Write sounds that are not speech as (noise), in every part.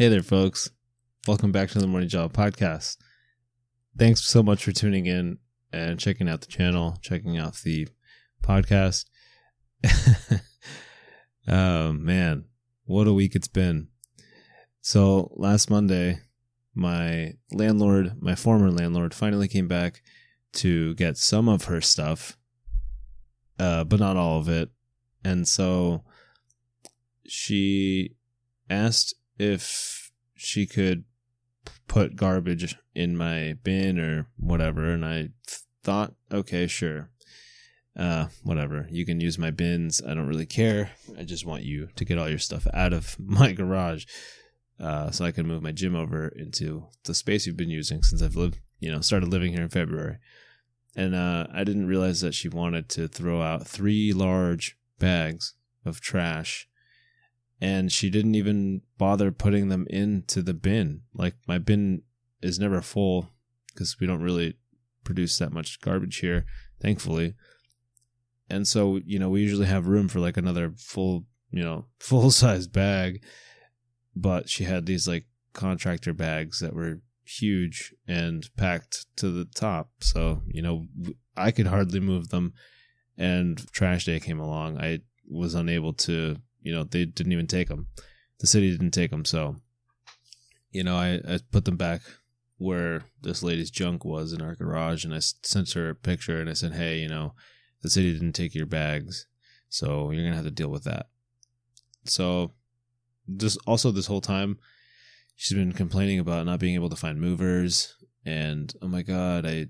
Hey there, folks. Welcome back to the Morning Job podcast. Thanks so much for tuning in and checking out the channel, checking out the podcast. (laughs) oh, man. What a week it's been. So, last Monday, my landlord, my former landlord, finally came back to get some of her stuff, uh, but not all of it. And so she asked if she could put garbage in my bin or whatever. And i thought okay sure. Uh whatever. You can use my bins. I don't really care. I just want you to get all your stuff out of (laughs) my garage uh so i can move my gym over into the space you've been using since i've lived you know started living here in february. And uh i didn't realize that she wanted to throw out three large bags of trash and she didn't even bother putting them into the bin. Like my bin is never full because we don't really produce that much garbage here, thankfully. And so, you know, we usually have room for like another full, you know, (laughs) full size bag. But she had these like contractor bags that were huge and packed to the top. So, you know, I could hardly move them. And trash day came along. I was unable to you know they didn't even take them the city didn't take them so you know I, I put them back where this lady's junk was in our garage and i sent her a picture and i said hey you know the city didn't take your bags so you're gonna have to deal with that. So just also this whole time she's been complaining about not being able to find movers and oh my god i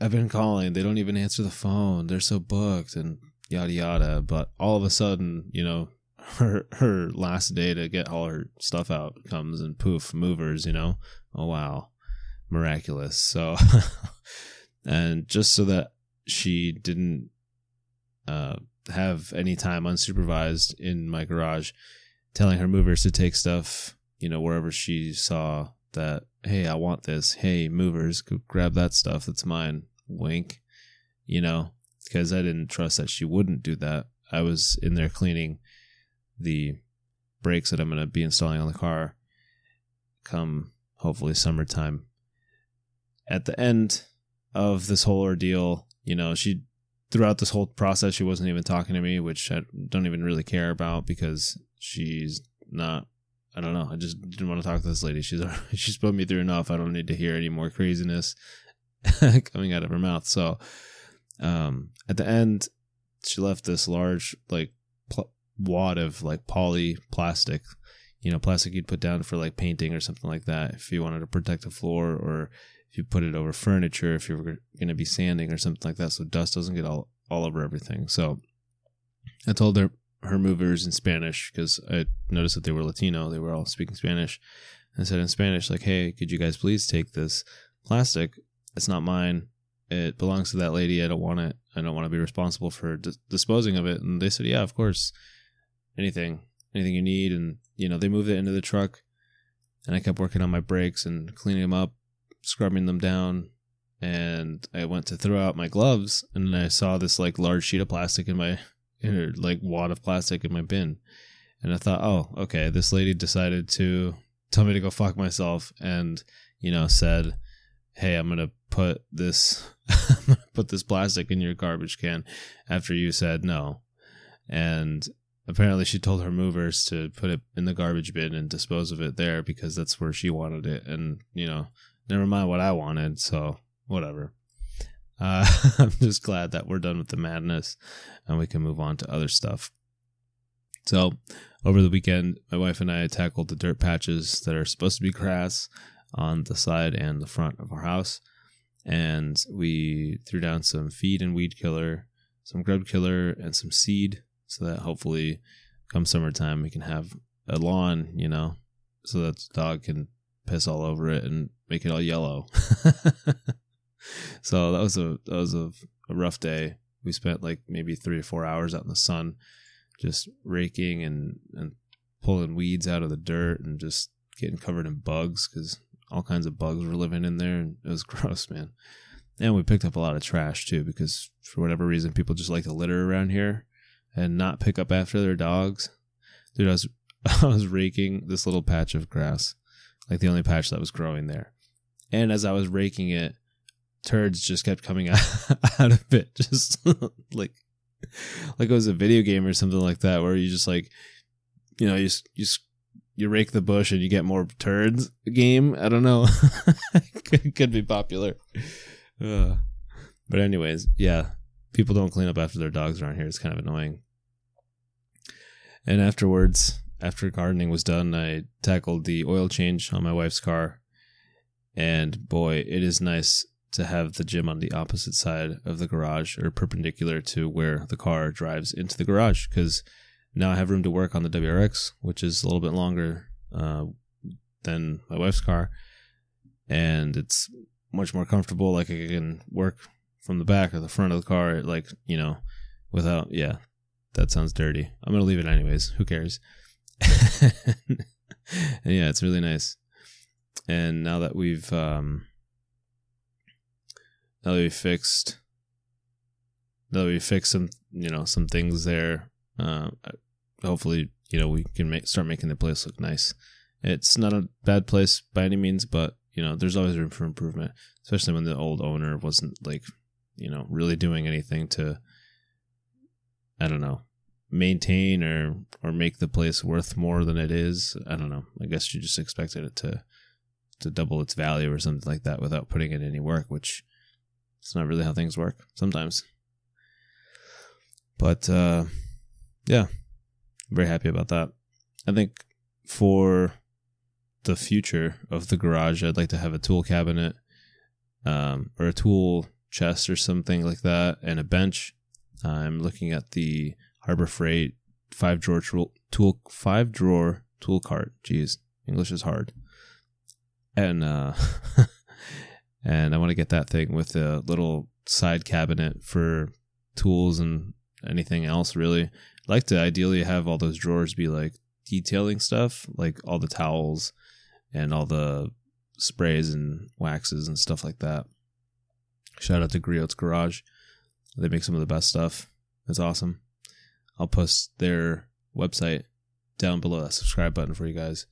i've been calling they don't even answer the phone they're so booked and yada yada but all of a sudden you know her her last day to get all her stuff out comes and poof movers you know? Oh wow. Miraculous. So (laughs) and just so that she didn't uh, have any time unsupervised in my garage telling her movers to take stuff you know wherever she saw that hey i want this. Hey movers go grab that stuff. That's mine. Wink. You know? Because i didn't trust that she wouldn't do that. I was in there cleaning the brakes that I'm going to be installing on the car come hopefully summertime. At the end of this whole ordeal, you know, she throughout this whole process she wasn't even talking to me, which I don't even really care about because she's not I don't know. I just didn't want to talk to this lady. She's (laughs) she's put me through enough. I don't need to hear any more craziness (laughs) coming out of her mouth. So, um, at the end, she left this large like pl- wad of like poly plastic, you know, plastic you'd put down for like painting or something like that if you wanted to protect the floor or if you put it over furniture if you were going to be sanding or something like that so dust doesn't get all, all over everything. So I told her her movers in Spanish because I noticed that they were Latino. They were all speaking Spanish. I said in Spanish, like, hey, could you guys please take this plastic? It's not mine. It belongs to that lady. I don't want it. I don't want to be responsible for dis- disposing of it. And they said, yeah, of course anything, anything you need. And, you know, they moved it into the truck and I kept working on my brakes and cleaning them up, scrubbing them down. And I went to throw out my gloves and I saw this like large sheet of plastic in my, in like wad of plastic in my bin. And I thought, oh, okay, this lady decided to tell me to go fuck myself and, you know, said, hey, I'm going to put this, (laughs) put this plastic in your garbage can after you said no. And apparently she told her movers to put it in the garbage bin and dispose of it there because that's where she wanted it. And you know never mind what i wanted so whatever. Uh, (laughs) i'm just glad that we're done with the madness and we can move on to other stuff. So over the weekend my wife and i tackled the dirt patches that are supposed to be grass on the side and the front of our house. And we threw down some feed and weed killer some grub killer and some seed so that hopefully come summertime we can have a lawn, you know, so that the dog can piss all over it and make it all yellow. (laughs) so that was a that was a, a, rough day. We spent like maybe three or four hours out in the sun, just raking and and pulling weeds out of the dirt and just getting covered in bugs because all kinds of bugs were living in there and it was (laughs) gross, man. And we picked up a lot of trash too because for whatever reason people just like to litter around here and not pick up after their dogs. Dude, I was (laughs) I was raking this little patch of grass like the only patch that was growing there. And as I was raking it, turds just kept coming (laughs) out, out of it, just (laughs) like like it was a video game or something like that, where you just like, you know, you you you rake the bush and you get more turds. Game, I don't know, could, could be popular. Uh, but anyways, yeah, people don't clean up after their dogs around here. It's kind of annoying. And afterwards, after gardening was done, I tackled the oil change on my wife's car. And boy, it is nice to have the gym on the opposite side of the garage or perpendicular to where the car drives into the garage because now I have room to work on the WRX, which is a little bit longer uh, than my wife's car. And it's much more comfortable. Like I can work from the back or the front of the car, like, you know, without, yeah, that sounds dirty. I'm to leave it anyways. Who cares? (laughs) yeah, it's really nice. And now that we've, um, now that we fixed, now that we fixed some, you know, some things there, uh, hopefully, you know, we can make, start making the place look nice. It's not a bad place by any means, but you know, there's always room for improvement, especially when the old owner wasn't like, you know, really doing anything to, I don't know, maintain or or make the place worth more than it is. I don't know. I guess you just expected it to to double its value or something like that without putting in any work, which it's not really how things work sometimes. But uh yeah, very happy about that. I think for the future of the garage, I'd like to have a tool cabinet um, or a tool chest or something like that and a bench. I'm looking at the Harbor Freight five drawer tool, five drawer tool cart. Jeez, English is hard. And uh, (laughs) and I want to get that thing with a little side cabinet for tools and anything else. Really, I'd like to ideally have all those drawers be like detailing stuff, like all the towels and all the sprays and waxes and stuff like that. Shout out to Griot's Garage. They make some of the best stuff. It's awesome. I'll post their website down below that subscribe button for you guys.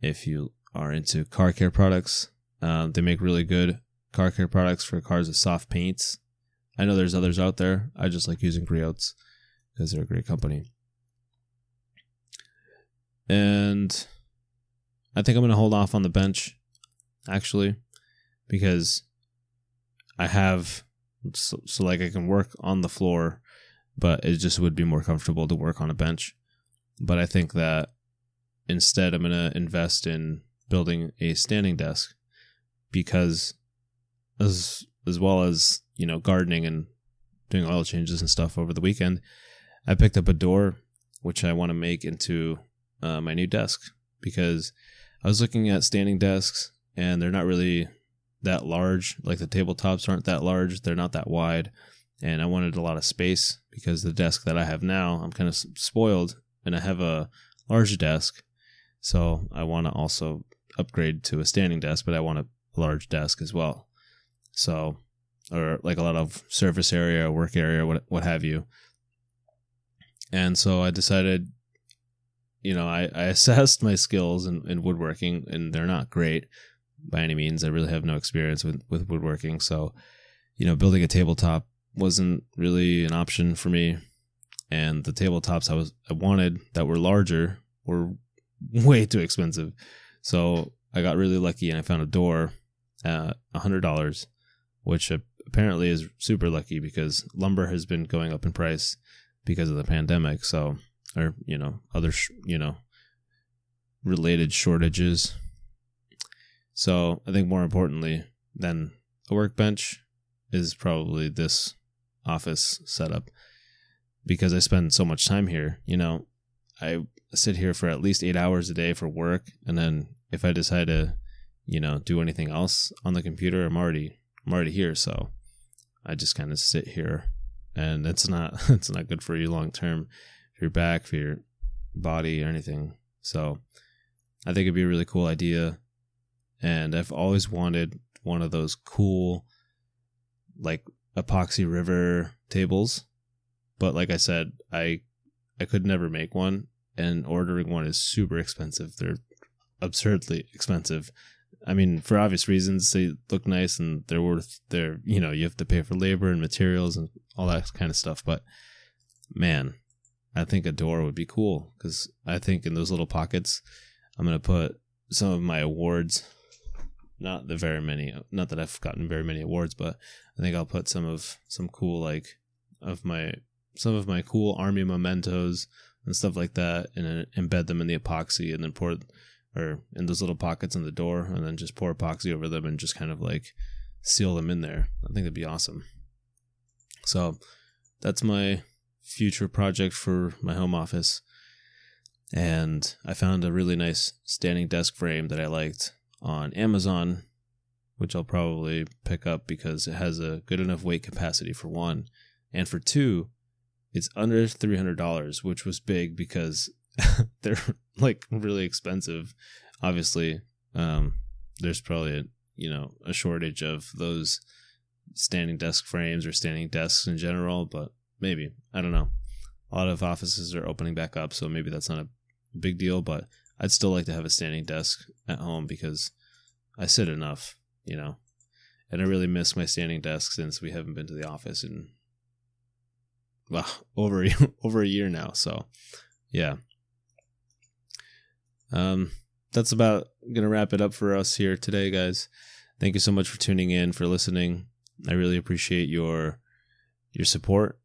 If you are into car care products, um, they make really good car care products for cars with soft paints. I know there's others out there. I just like using Griot's because they're a great company. And I think I'm going to hold off on the bench, actually, because I have so, so like I can work on the floor but it just would be more comfortable to work on a bench. But I think that instead, I'm going to invest in building a standing desk because, as as well as you know, gardening and doing oil changes and stuff over the weekend, I picked up a door which I want to make into uh, my new desk because I was looking at standing desks and they're not really that large. Like the tabletops aren't that large, they're not that wide and I wanted a lot of space because the desk that I have now, I'm kind of spoiled and I have a large desk. So I want to also upgrade to a standing desk, but I want a large desk as well. So, or like a lot of surface area, work area, what, what have you. And so I decided, you know, I, I (laughs) assessed my skills in, in woodworking and they're not great by any means. I really have no experience with, with woodworking. So, you know, building a tabletop wasn't really an option for me. And the tabletops I was I wanted that were larger were (laughs) way too expensive. So I got really lucky and I found a door at hundred dollars, which apparently is super lucky because lumber has been going up in price because of the pandemic. So, or you know, other sh- you know related shortages. So I think more importantly than a workbench is probably this office setup because I spend so much time here. You know, I sit here for at least eight hours a day for work, and then if I decide to, you know, do anything else on the computer, I'm already I'm already here. So I just kind of sit here, and it's not (laughs) it's not good for you long term, for your back, for your body, or anything. So I think it'd be a really cool idea, and I've always wanted one of those cool, like epoxy river tables. But like I said, I I could never make one and ordering one is super expensive. They're absurdly expensive. I mean, for obvious reasons, they look nice and they're worth their, you know, you have to pay for labor and materials and all that kind of stuff. But man, I think a door would be cool because I think in those little pockets, I'm going to put some of my awards. Not the very many, not that I've gotten very many awards, but I think I'll put some of some cool, like, of my, some of my cool army mementos and stuff like that and embed them in the epoxy and then pour or in those little pockets in the door and then just pour epoxy over them and just kind of like seal them in there. I think that'd be awesome. So that's my future project for my home office. And I found a really nice standing desk frame that I liked on Amazon, which I'll probably pick up because it has a good enough weight capacity for one. And for two, it's under $300, which was big because (laughs) they're like really expensive. Obviously, um, there's probably a, you know a shortage of those standing desk frames or standing desks in general, but maybe I don't know. A lot of offices are opening back up, so maybe that's not a big deal. But I'd still like to have a standing desk at home because I sit enough, you know, and I really miss my standing desk since we haven't been to the office in well (laughs) over (laughs) over a year now. So yeah, um, that's about gonna wrap it up for us here today, guys. Thank you so much for tuning in, for listening. I really appreciate your your support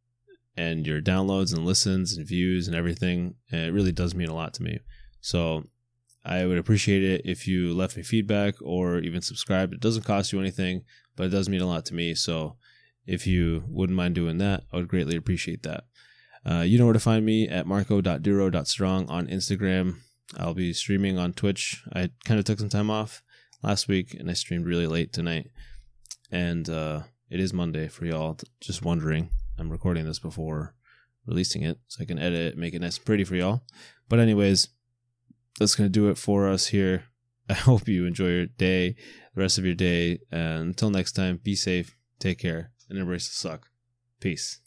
and your downloads and listens and views and everything. It really does mean a lot to me. So I would appreciate it if you left me feedback or even subscribed. It doesn't cost you anything, but it does mean a lot to me. So if you wouldn't mind doing that, I would greatly appreciate that. Uh, you know where to find me at marco.duro.strong on Instagram. I'll be streaming on Twitch. I kind of took some time off last week and I streamed really late tonight. And uh, it is Monday for y'all. Just wondering. I'm recording this before releasing it so I can edit it, make it nice and pretty for y'all. But, anyways, that's going to do it for us here. (laughs) I hope you enjoy your day, the rest of your day. And until next time, be safe, take care, and embrace the suck. Peace.